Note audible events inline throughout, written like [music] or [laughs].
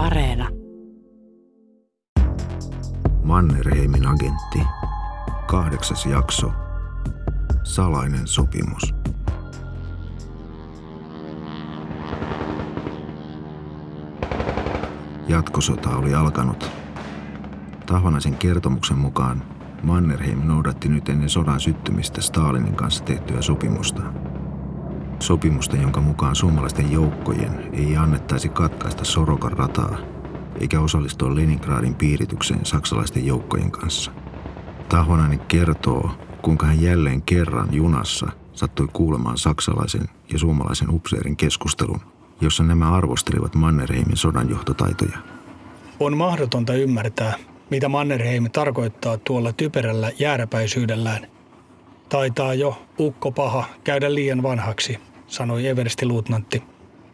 Areena. Mannerheimin agentti. Kahdeksas jakso. Salainen sopimus. Jatkosota oli alkanut. Tahvanaisen kertomuksen mukaan Mannerheim noudatti nyt ennen sodan syttymistä Stalinin kanssa tehtyä sopimusta. Sopimusta, jonka mukaan suomalaisten joukkojen ei annettaisi katkaista Sorokan rataa eikä osallistua Leningradin piiritykseen saksalaisten joukkojen kanssa. Tahvanainen kertoo, kuinka hän jälleen kerran junassa sattui kuulemaan saksalaisen ja suomalaisen upseerin keskustelun, jossa nämä arvostelivat Mannerheimin sodan johtotaitoja. On mahdotonta ymmärtää, mitä Mannerheim tarkoittaa tuolla typerällä jääräpäisyydellään. Taitaa jo ukko paha käydä liian vanhaksi, sanoi Eversti luutnantti.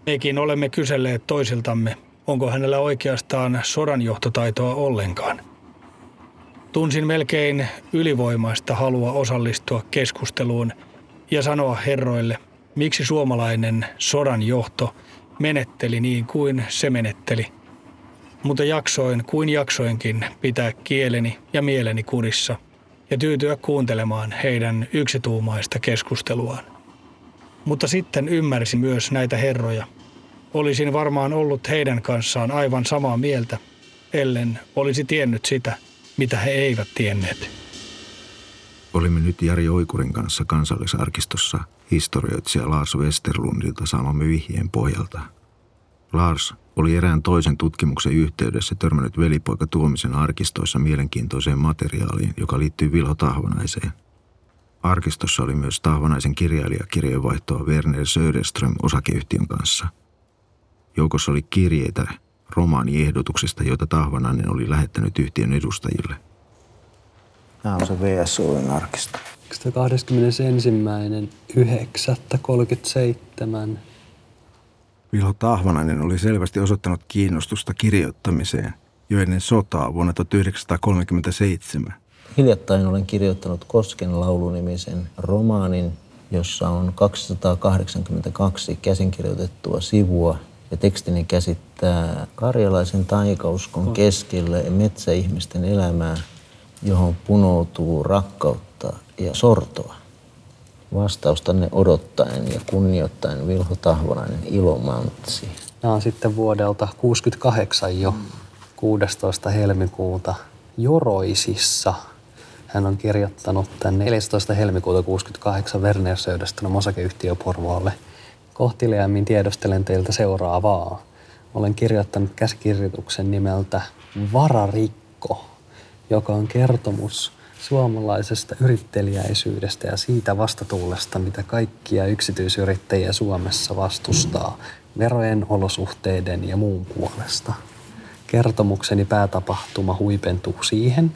Mekin olemme kyselleet toisiltamme, onko hänellä oikeastaan sodanjohtotaitoa ollenkaan. Tunsin melkein ylivoimaista halua osallistua keskusteluun ja sanoa herroille, miksi suomalainen sodanjohto menetteli niin kuin se menetteli – mutta jaksoin kuin jaksoinkin pitää kieleni ja mieleni kurissa ja tyytyä kuuntelemaan heidän yksituumaista keskusteluaan. Mutta sitten ymmärsin myös näitä herroja. Olisin varmaan ollut heidän kanssaan aivan samaa mieltä, ellen olisi tiennyt sitä, mitä he eivät tienneet. Olimme nyt Jari Oikurin kanssa kansallisarkistossa historioitsija Lars Westerlundilta saamamme vihjeen pohjalta. Lars oli erään toisen tutkimuksen yhteydessä törmännyt velipoika Tuomisen arkistoissa mielenkiintoiseen materiaaliin, joka liittyy Vilho Tahvanaiseen. Arkistossa oli myös Tahvanaisen kirjailijakirjeenvaihtoa Werner Söderström osakeyhtiön kanssa. Joukossa oli kirjeitä romaaniehdotuksista, joita Tahvanainen oli lähettänyt yhtiön edustajille. Tämä on se VSOin arkisto. 21.9.37 Vilho Tahvanainen oli selvästi osoittanut kiinnostusta kirjoittamiseen jo ennen sotaa vuonna 1937. Hiljattain olen kirjoittanut Kosken laulunimisen romaanin, jossa on 282 käsinkirjoitettua sivua ja tekstini käsittää karjalaisen taikauskon keskellä metsäihmisten elämää, johon punoutuu rakkautta ja sortoa. Vastaustanne odottaen ja kunnioittaen Vilho Tahvanainen Ilomantsi. Nämä on sitten vuodelta 68 jo 16. helmikuuta Joroisissa. Hän on kirjoittanut tämän 14. helmikuuta 68 Werner Söderström osakeyhtiö Porvoolle. Kohteliaimmin tiedostelen teiltä seuraavaa. Olen kirjoittanut käsikirjoituksen nimeltä Vararikko, joka on kertomus suomalaisesta yrittelijäisyydestä ja siitä vastatuulesta, mitä kaikkia yksityisyrittäjiä Suomessa vastustaa verojen, olosuhteiden ja muun puolesta. Kertomukseni päätapahtuma huipentuu siihen,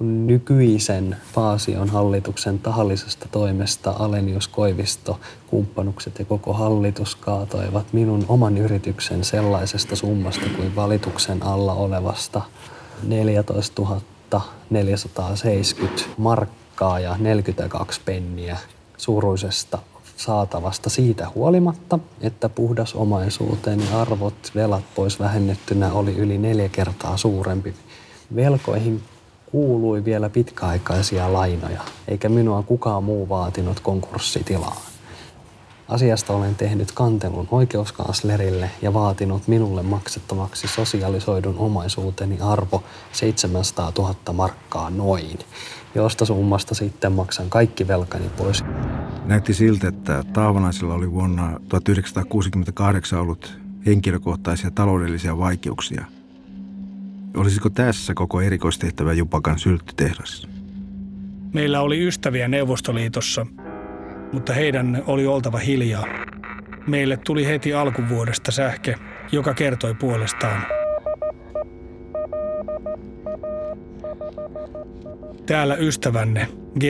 nykyisen Paasion hallituksen tahallisesta toimesta Alenius Koivisto, kumppanukset ja koko hallitus kaatoivat minun oman yrityksen sellaisesta summasta kuin valituksen alla olevasta 14 000 470 markkaa ja 42 penniä suuruisesta saatavasta siitä huolimatta, että puhdas omaisuuteen ja arvot velat pois vähennettynä oli yli neljä kertaa suurempi. Velkoihin kuului vielä pitkäaikaisia lainoja, eikä minua kukaan muu vaatinut konkurssitilaan. Asiasta olen tehnyt kantelun oikeuskanslerille ja vaatinut minulle maksettavaksi sosialisoidun omaisuuteni arvo 700 000 markkaa noin, josta summasta sitten maksan kaikki velkani pois. Näytti siltä, että Taavanaisilla oli vuonna 1968 ollut henkilökohtaisia taloudellisia vaikeuksia. Olisiko tässä koko erikoistehtävä Jupakan sylttytehdas? Meillä oli ystäviä Neuvostoliitossa, mutta heidän oli oltava hiljaa. Meille tuli heti alkuvuodesta sähke, joka kertoi puolestaan. Täällä ystävänne G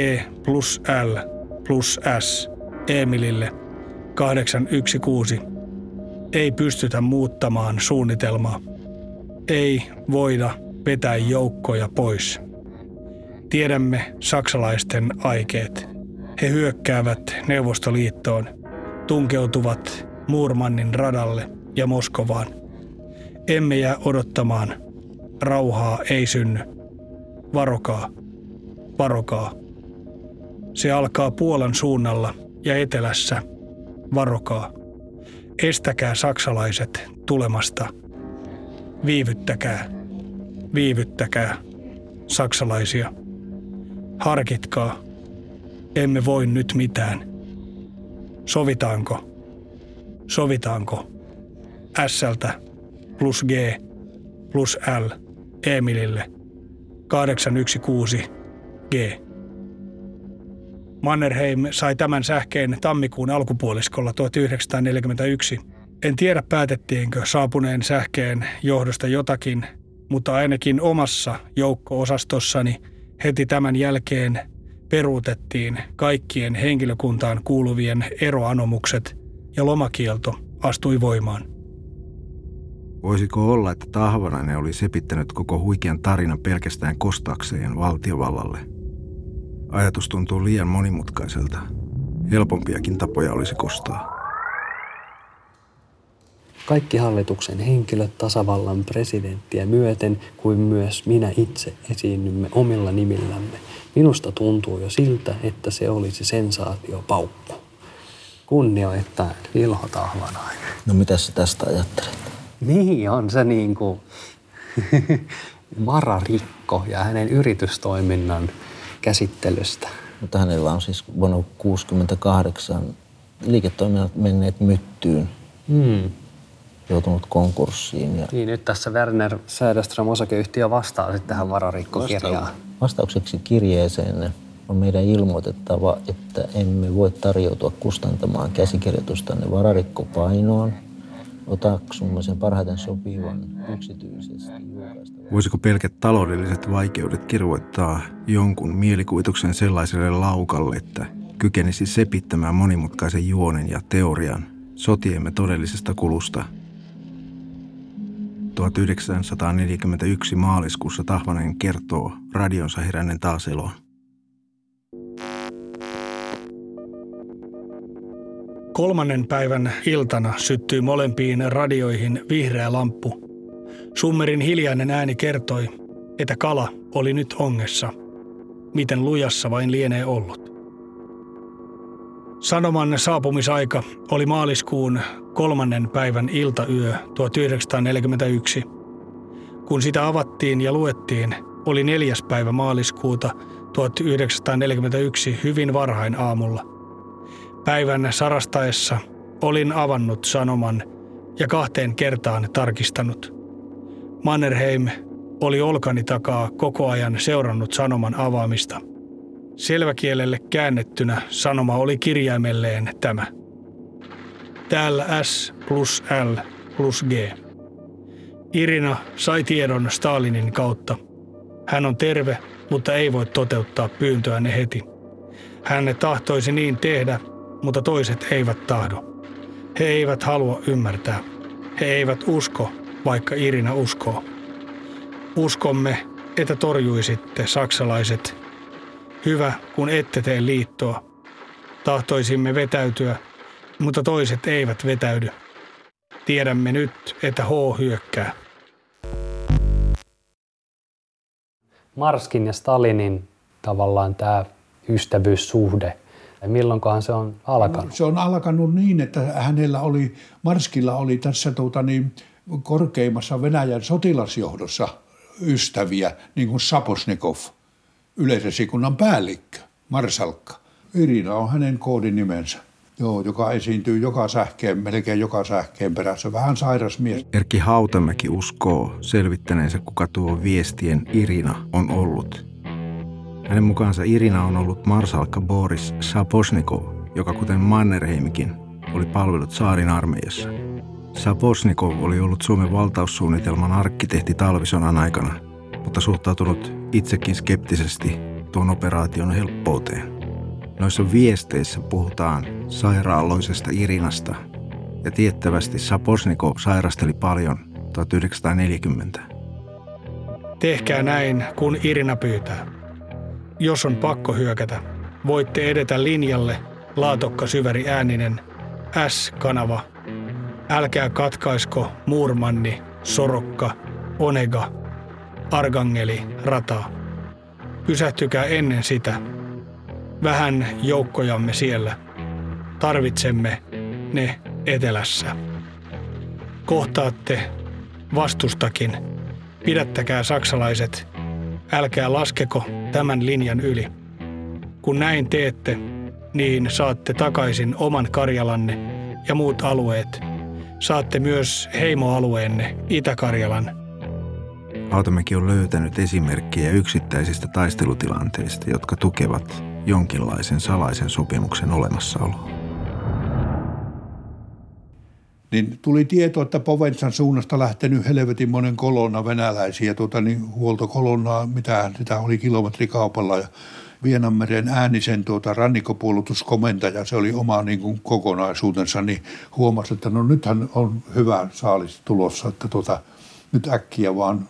plus L plus S Emilille 816. Ei pystytä muuttamaan suunnitelmaa. Ei voida vetää joukkoja pois. Tiedämme saksalaisten aikeet. He hyökkäävät Neuvostoliittoon, tunkeutuvat Muurmannin radalle ja Moskovaan. Emme jää odottamaan. Rauhaa ei synny. Varokaa. Varokaa. Se alkaa Puolan suunnalla ja etelässä. Varokaa. Estäkää saksalaiset tulemasta. Viivyttäkää. Viivyttäkää saksalaisia. Harkitkaa. Emme voi nyt mitään. Sovitaanko? Sovitaanko? Sältä plus G plus L Emilille 816 G. Mannerheim sai tämän sähkeen tammikuun alkupuoliskolla 1941. En tiedä päätettiinkö saapuneen sähkeen johdosta jotakin, mutta ainakin omassa joukko-osastossani heti tämän jälkeen peruutettiin kaikkien henkilökuntaan kuuluvien eroanomukset ja lomakielto astui voimaan. Voisiko olla, että Tahvanainen oli sepittänyt koko huikean tarinan pelkästään kostaakseen valtiovallalle? Ajatus tuntuu liian monimutkaiselta. Helpompiakin tapoja olisi kostaa. Kaikki hallituksen henkilöt tasavallan presidenttiä myöten kuin myös minä itse esiinnymme omilla nimillämme. Minusta tuntuu jo siltä, että se olisi sensaatiopaukku. Kunnioittain Vilho Tahvanainen. No mitä sä tästä ajattelet? Niin on se niin kuin [laughs] vararikko ja hänen yritystoiminnan käsittelystä. Mutta hänellä on siis vuonna 1968 liiketoiminnat menneet myttyyn. Hmm. Joutunut konkurssiin. Ja Niin, nyt tässä Werner Söderström osakeyhtiö vastaa sitten tähän vararikkokirjaan. vastaukseksi kirjeeseen on meidän ilmoitettava, että emme voi tarjoutua kustantamaan käsikirjoitustanne vararikkopainoon. Otaksumme sen parhaiten sopivan yksityisesti. Voisiko pelkät taloudelliset vaikeudet kirvoittaa jonkun mielikuvituksen sellaiselle laukalle, että kykenisi sepittämään monimutkaisen juonen ja teorian sotiemme todellisesta kulusta? 1941 maaliskuussa Tahvanen kertoo radionsa heränneen taas eloon. Kolmannen päivän iltana syttyi molempiin radioihin vihreä lamppu. Summerin hiljainen ääni kertoi, että kala oli nyt ongessa. Miten lujassa vain lienee ollut. Sanoman saapumisaika oli maaliskuun kolmannen päivän iltayö 1941. Kun sitä avattiin ja luettiin, oli neljäs päivä maaliskuuta 1941 hyvin varhain aamulla. Päivän sarastaessa olin avannut sanoman ja kahteen kertaan tarkistanut. Mannerheim oli olkani takaa koko ajan seurannut sanoman avaamista. Selväkielelle käännettynä sanoma oli kirjaimelleen tämä. Täällä S plus L plus G. Irina sai tiedon Stalinin kautta. Hän on terve, mutta ei voi toteuttaa pyyntöänne heti. Hän tahtoisi niin tehdä, mutta toiset eivät tahdo. He eivät halua ymmärtää. He eivät usko, vaikka Irina uskoo. Uskomme, että torjuisitte saksalaiset. Hyvä, kun ette tee liittoa. Tahtoisimme vetäytyä, mutta toiset eivät vetäydy. Tiedämme nyt, että H hyökkää. Marskin ja Stalinin tavallaan tämä ystävyyssuhde, milloinkohan se on alkanut? Se on alkanut niin, että hänellä oli, Marskilla oli tässä tuota niin, korkeimmassa Venäjän sotilasjohdossa ystäviä, niin kuin Saposnikov, yleisesikunnan päällikkö, marsalkka. Irina on hänen koodinimensä, joo, joka esiintyy joka sähkeen, melkein joka sähkeen perässä. Vähän sairas mies. Erkki Hautamäki uskoo selvittäneensä, kuka tuo viestien Irina on ollut. Hänen mukaansa Irina on ollut marsalkka Boris Saposnikov, joka kuten Mannerheimikin oli palvellut saarin armeijassa. Saposnikov oli ollut Suomen valtaussuunnitelman arkkitehti talvisodan aikana, mutta suhtautunut itsekin skeptisesti tuon operaation helppouteen. Noissa viesteissä puhutaan sairaaloisesta Irinasta, ja tiettävästi Saposnikov sairasteli paljon 1940. Tehkää näin, kun Irina pyytää. Jos on pakko hyökätä, voitte edetä linjalle laatokka syväri ääninen S-kanava. Älkää katkaisko Muurmanni Sorokka, Onega, Argangeli, Rata. Pysähtykää ennen sitä. Vähän joukkojamme siellä. Tarvitsemme ne etelässä. Kohtaatte vastustakin. Pidättäkää saksalaiset. Älkää laskeko tämän linjan yli. Kun näin teette, niin saatte takaisin oman Karjalanne ja muut alueet. Saatte myös heimoalueenne Itä-Karjalan. Autamäki on löytänyt esimerkkejä yksittäisistä taistelutilanteista, jotka tukevat jonkinlaisen salaisen sopimuksen olemassaoloa. Niin tuli tieto, että Poventsan suunnasta lähtenyt helvetin monen kolonna venäläisiä, tuota, niin huoltokolonnaa, mitä sitä oli kilometrikaupalla ja Vienanmeren äänisen tuota rannikkopuolustuskomentaja, se oli oma niin kuin, kokonaisuutensa, niin huomasi, että no nythän on hyvä saalis tulossa, että tuota, nyt äkkiä vaan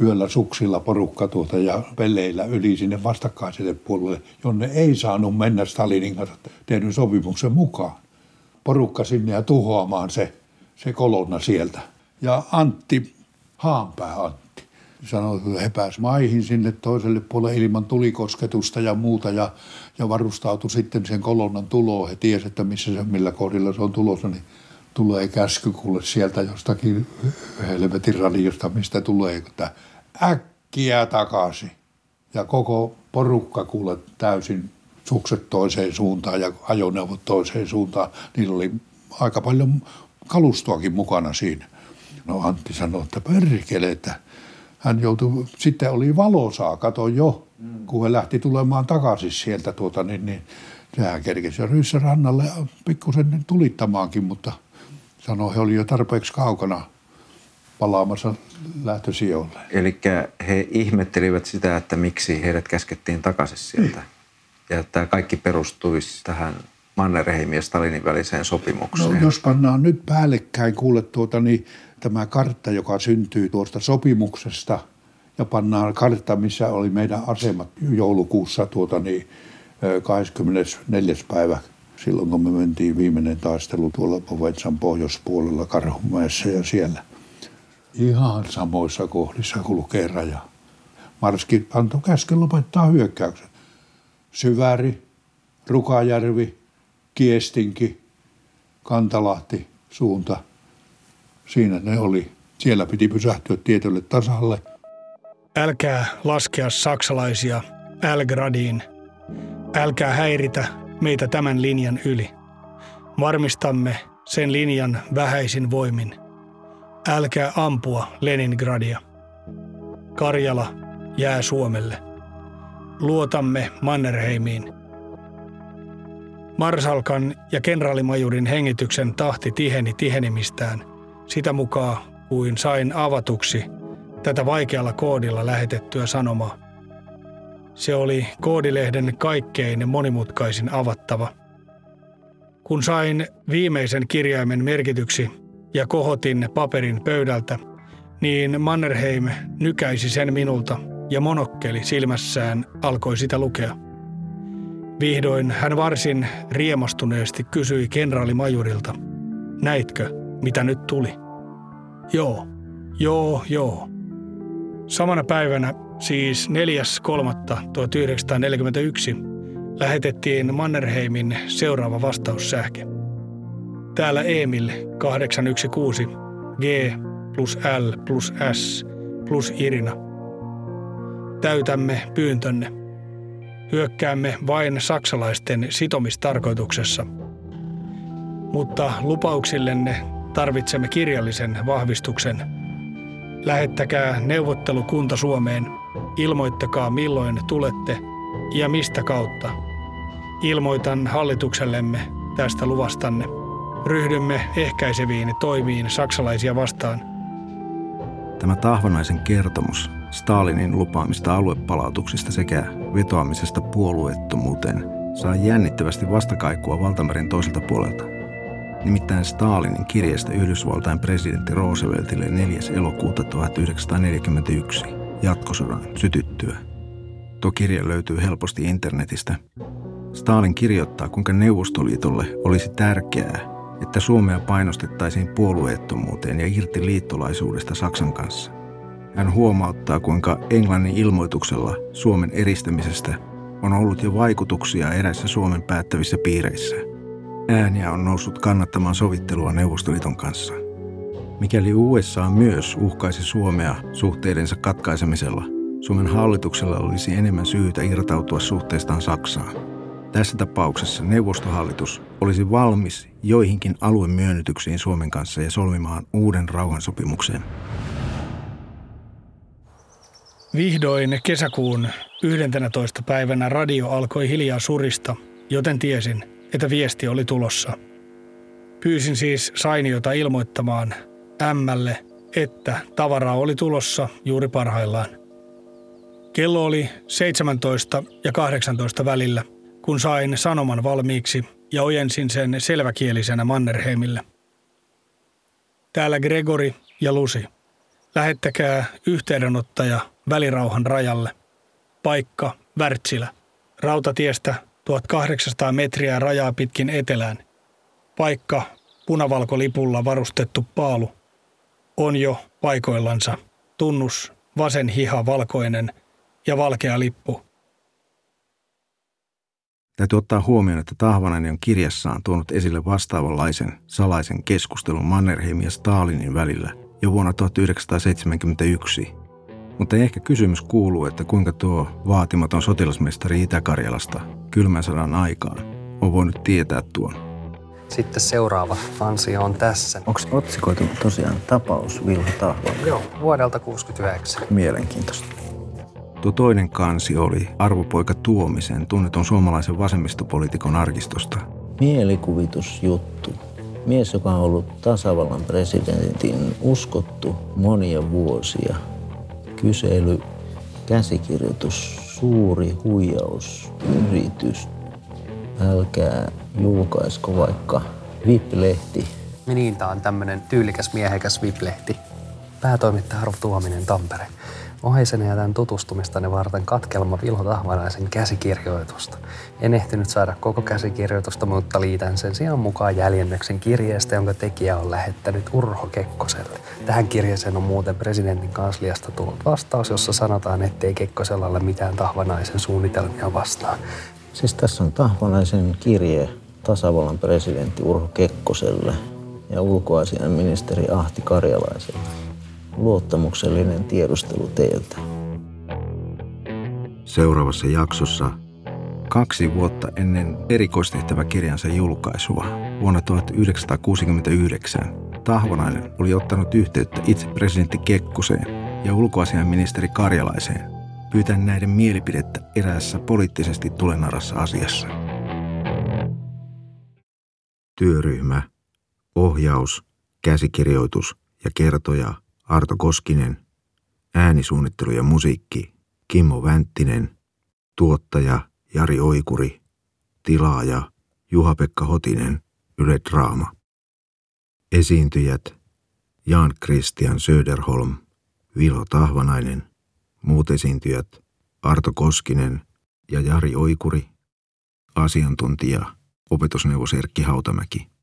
yöllä suksilla porukka tuota ja pelleillä yli sinne vastakkaiselle puolelle, jonne ei saanut mennä Stalinin kanssa tehdyn sopimuksen mukaan. Porukka sinne ja tuhoamaan se, se kolonna sieltä. Ja Antti, Haanpää Antti, sanoi, että he pääsivät maihin sinne toiselle puolelle ilman tulikosketusta ja muuta ja, ja varustautui sitten sen kolonnan tuloon. He tiesivät, että missä se, millä kohdilla se on tulossa, niin tulee käsky kuule sieltä jostakin helvetin radiosta, mistä tulee, että äkkiä takaisin. Ja koko porukka kuule täysin sukset toiseen suuntaan ja ajoneuvot toiseen suuntaan. Niillä oli aika paljon kalustoakin mukana siinä. No Antti sanoi, että perkele, että hän joutui, sitten oli valosaa, kato jo, kun he lähti tulemaan takaisin sieltä, tuota, niin, niin sehän kerkesi Ryssä rannalle pikkusen tulittamaankin, mutta – sanoi, he olivat jo tarpeeksi kaukana palaamassa lähtösijoille. Eli he ihmettelivät sitä, että miksi heidät käskettiin takaisin sieltä. Ja tämä kaikki perustuisi tähän Mannerheimin ja Stalinin väliseen sopimukseen. No, jos pannaan nyt päällekkäin, kuule tuota, niin tämä kartta, joka syntyy tuosta sopimuksesta, ja pannaan kartta, missä oli meidän asemat joulukuussa tuota, niin 24. päivä silloin kun me mentiin viimeinen taistelu tuolla Povetsan pohjoispuolella Karhumäessä ja siellä. Ihan samoissa kohdissa kulkee raja. Marski antoi käsken lopettaa hyökkäyksen. Syväri, Rukajärvi, Kiestinki, Kantalahti, suunta. Siinä ne oli. Siellä piti pysähtyä tietylle tasalle. Älkää laskea saksalaisia Älgradiin. Älkää häiritä meitä tämän linjan yli. Varmistamme sen linjan vähäisin voimin. Älkää ampua Leningradia. Karjala jää Suomelle. Luotamme Mannerheimiin. Marsalkan ja kenraalimajurin hengityksen tahti tiheni tihenemistään sitä mukaan kuin sain avatuksi tätä vaikealla koodilla lähetettyä sanomaa. Se oli koodilehden kaikkein monimutkaisin avattava. Kun sain viimeisen kirjaimen merkityksi ja kohotin paperin pöydältä, niin Mannerheim nykäisi sen minulta ja monokkeli silmässään alkoi sitä lukea. Vihdoin hän varsin riemastuneesti kysyi kenraalimajurilta, näitkö, mitä nyt tuli? Joo, joo, joo. Samana päivänä siis 4.3.1941, lähetettiin Mannerheimin seuraava vastaussähke. Täällä Emil 816, G plus L plus S plus Irina. Täytämme pyyntönne. Hyökkäämme vain saksalaisten sitomistarkoituksessa. Mutta lupauksillenne tarvitsemme kirjallisen vahvistuksen – Lähettäkää neuvottelukunta Suomeen. Ilmoittakaa milloin tulette ja mistä kautta. Ilmoitan hallituksellemme tästä luvastanne. Ryhdymme ehkäiseviin toimiin saksalaisia vastaan. Tämä Tahvanaisen kertomus Stalinin lupaamista aluepalautuksista sekä vetoamisesta puolueettomuuteen saa jännittävästi vastakaikua valtamerin toiselta puolelta nimittäin Stalinin kirjeestä Yhdysvaltain presidentti Rooseveltille 4. elokuuta 1941 jatkosodan sytyttyä. Tuo kirje löytyy helposti internetistä. Stalin kirjoittaa, kuinka Neuvostoliitolle olisi tärkeää että Suomea painostettaisiin puolueettomuuteen ja irti liittolaisuudesta Saksan kanssa. Hän huomauttaa, kuinka Englannin ilmoituksella Suomen eristämisestä on ollut jo vaikutuksia eräissä Suomen päättävissä piireissä. Ääniä on noussut kannattamaan sovittelua Neuvostoliiton kanssa. Mikäli USA myös uhkaisi Suomea suhteidensa katkaisemisella, Suomen hallituksella olisi enemmän syytä irtautua suhteestaan Saksaan. Tässä tapauksessa neuvostohallitus olisi valmis joihinkin aluemyönnytyksiin Suomen kanssa ja solmimaan uuden rauhansopimuksen. Vihdoin kesäkuun 11. päivänä radio alkoi hiljaa surista, joten tiesin, että viesti oli tulossa. Pyysin siis Sainiota ilmoittamaan Ämmälle, että tavaraa oli tulossa juuri parhaillaan. Kello oli 17 ja 18 välillä, kun sain sanoman valmiiksi ja ojensin sen selväkielisenä Mannerheimille. Täällä Gregori ja Lusi. Lähettäkää yhteydenottaja välirauhan rajalle. Paikka Wärtsilä. Rautatiestä 1800 metriä rajaa pitkin etelään. Paikka punavalkolipulla varustettu paalu. On jo paikoillansa. Tunnus vasen hiha valkoinen ja valkea lippu. Täytyy ottaa huomioon, että Tahvanainen on kirjassaan tuonut esille vastaavanlaisen salaisen keskustelun Mannerheimin ja Stalinin välillä jo vuonna 1971 mutta ehkä kysymys kuuluu, että kuinka tuo vaatimaton sotilasmestari Itä-Karjalasta kylmän sodan aikaan on voinut tietää tuon. Sitten seuraava ansio on tässä. Onko otsikoitu tosiaan tapaus Vilho Tahvonen? Joo, vuodelta 69. Mielenkiintoista. Tuo toinen kansi oli Arvopoika Tuomisen, tunnetun suomalaisen vasemmistopoliitikon arkistosta. Mielikuvitusjuttu. Mies, joka on ollut tasavallan presidentin uskottu monia vuosia – kysely, käsikirjoitus, suuri huijaus, yritys. Älkää julkaisko vaikka VIP-lehti. Niin, tää on tämmönen tyylikäs miehekäs VIP-lehti. Päätoimittaja Arvo Tuominen Tampere. Oheisen ja tämän tutustumistani varten katkelma Vilho Tahvanaisen käsikirjoitusta. En ehtinyt saada koko käsikirjoitusta, mutta liitän sen sijaan mukaan jäljennöksen kirjeestä, jonka tekijä on lähettänyt Urho Kekkoselle. Tähän kirjeeseen on muuten presidentin kansliasta tullut vastaus, jossa sanotaan, ettei Kekkosella ole mitään Tahvanaisen suunnitelmia vastaan. Siis tässä on Tahvanaisen kirje tasavallan presidentti Urho Kekkoselle ja ulkoasiainministeri Ahti Karjalaiselle luottamuksellinen tiedustelu teiltä. Seuraavassa jaksossa kaksi vuotta ennen erikoistehtäväkirjansa julkaisua vuonna 1969 Tahvanainen oli ottanut yhteyttä itse presidentti Kekkoseen ja ulkoasiainministeri Karjalaiseen pyytäen näiden mielipidettä eräässä poliittisesti tulenarassa asiassa. Työryhmä, ohjaus, käsikirjoitus ja kertoja – Arto Koskinen, äänisuunnittelu ja musiikki Kimmo Vänttinen, tuottaja Jari Oikuri, tilaaja Juha-Pekka Hotinen, Yle Draama. Esiintyjät Jan Christian Söderholm, Vilo Tahvanainen, muut esiintyjät Arto Koskinen ja Jari Oikuri, asiantuntija opetusneuvos Erkki Hautamäki.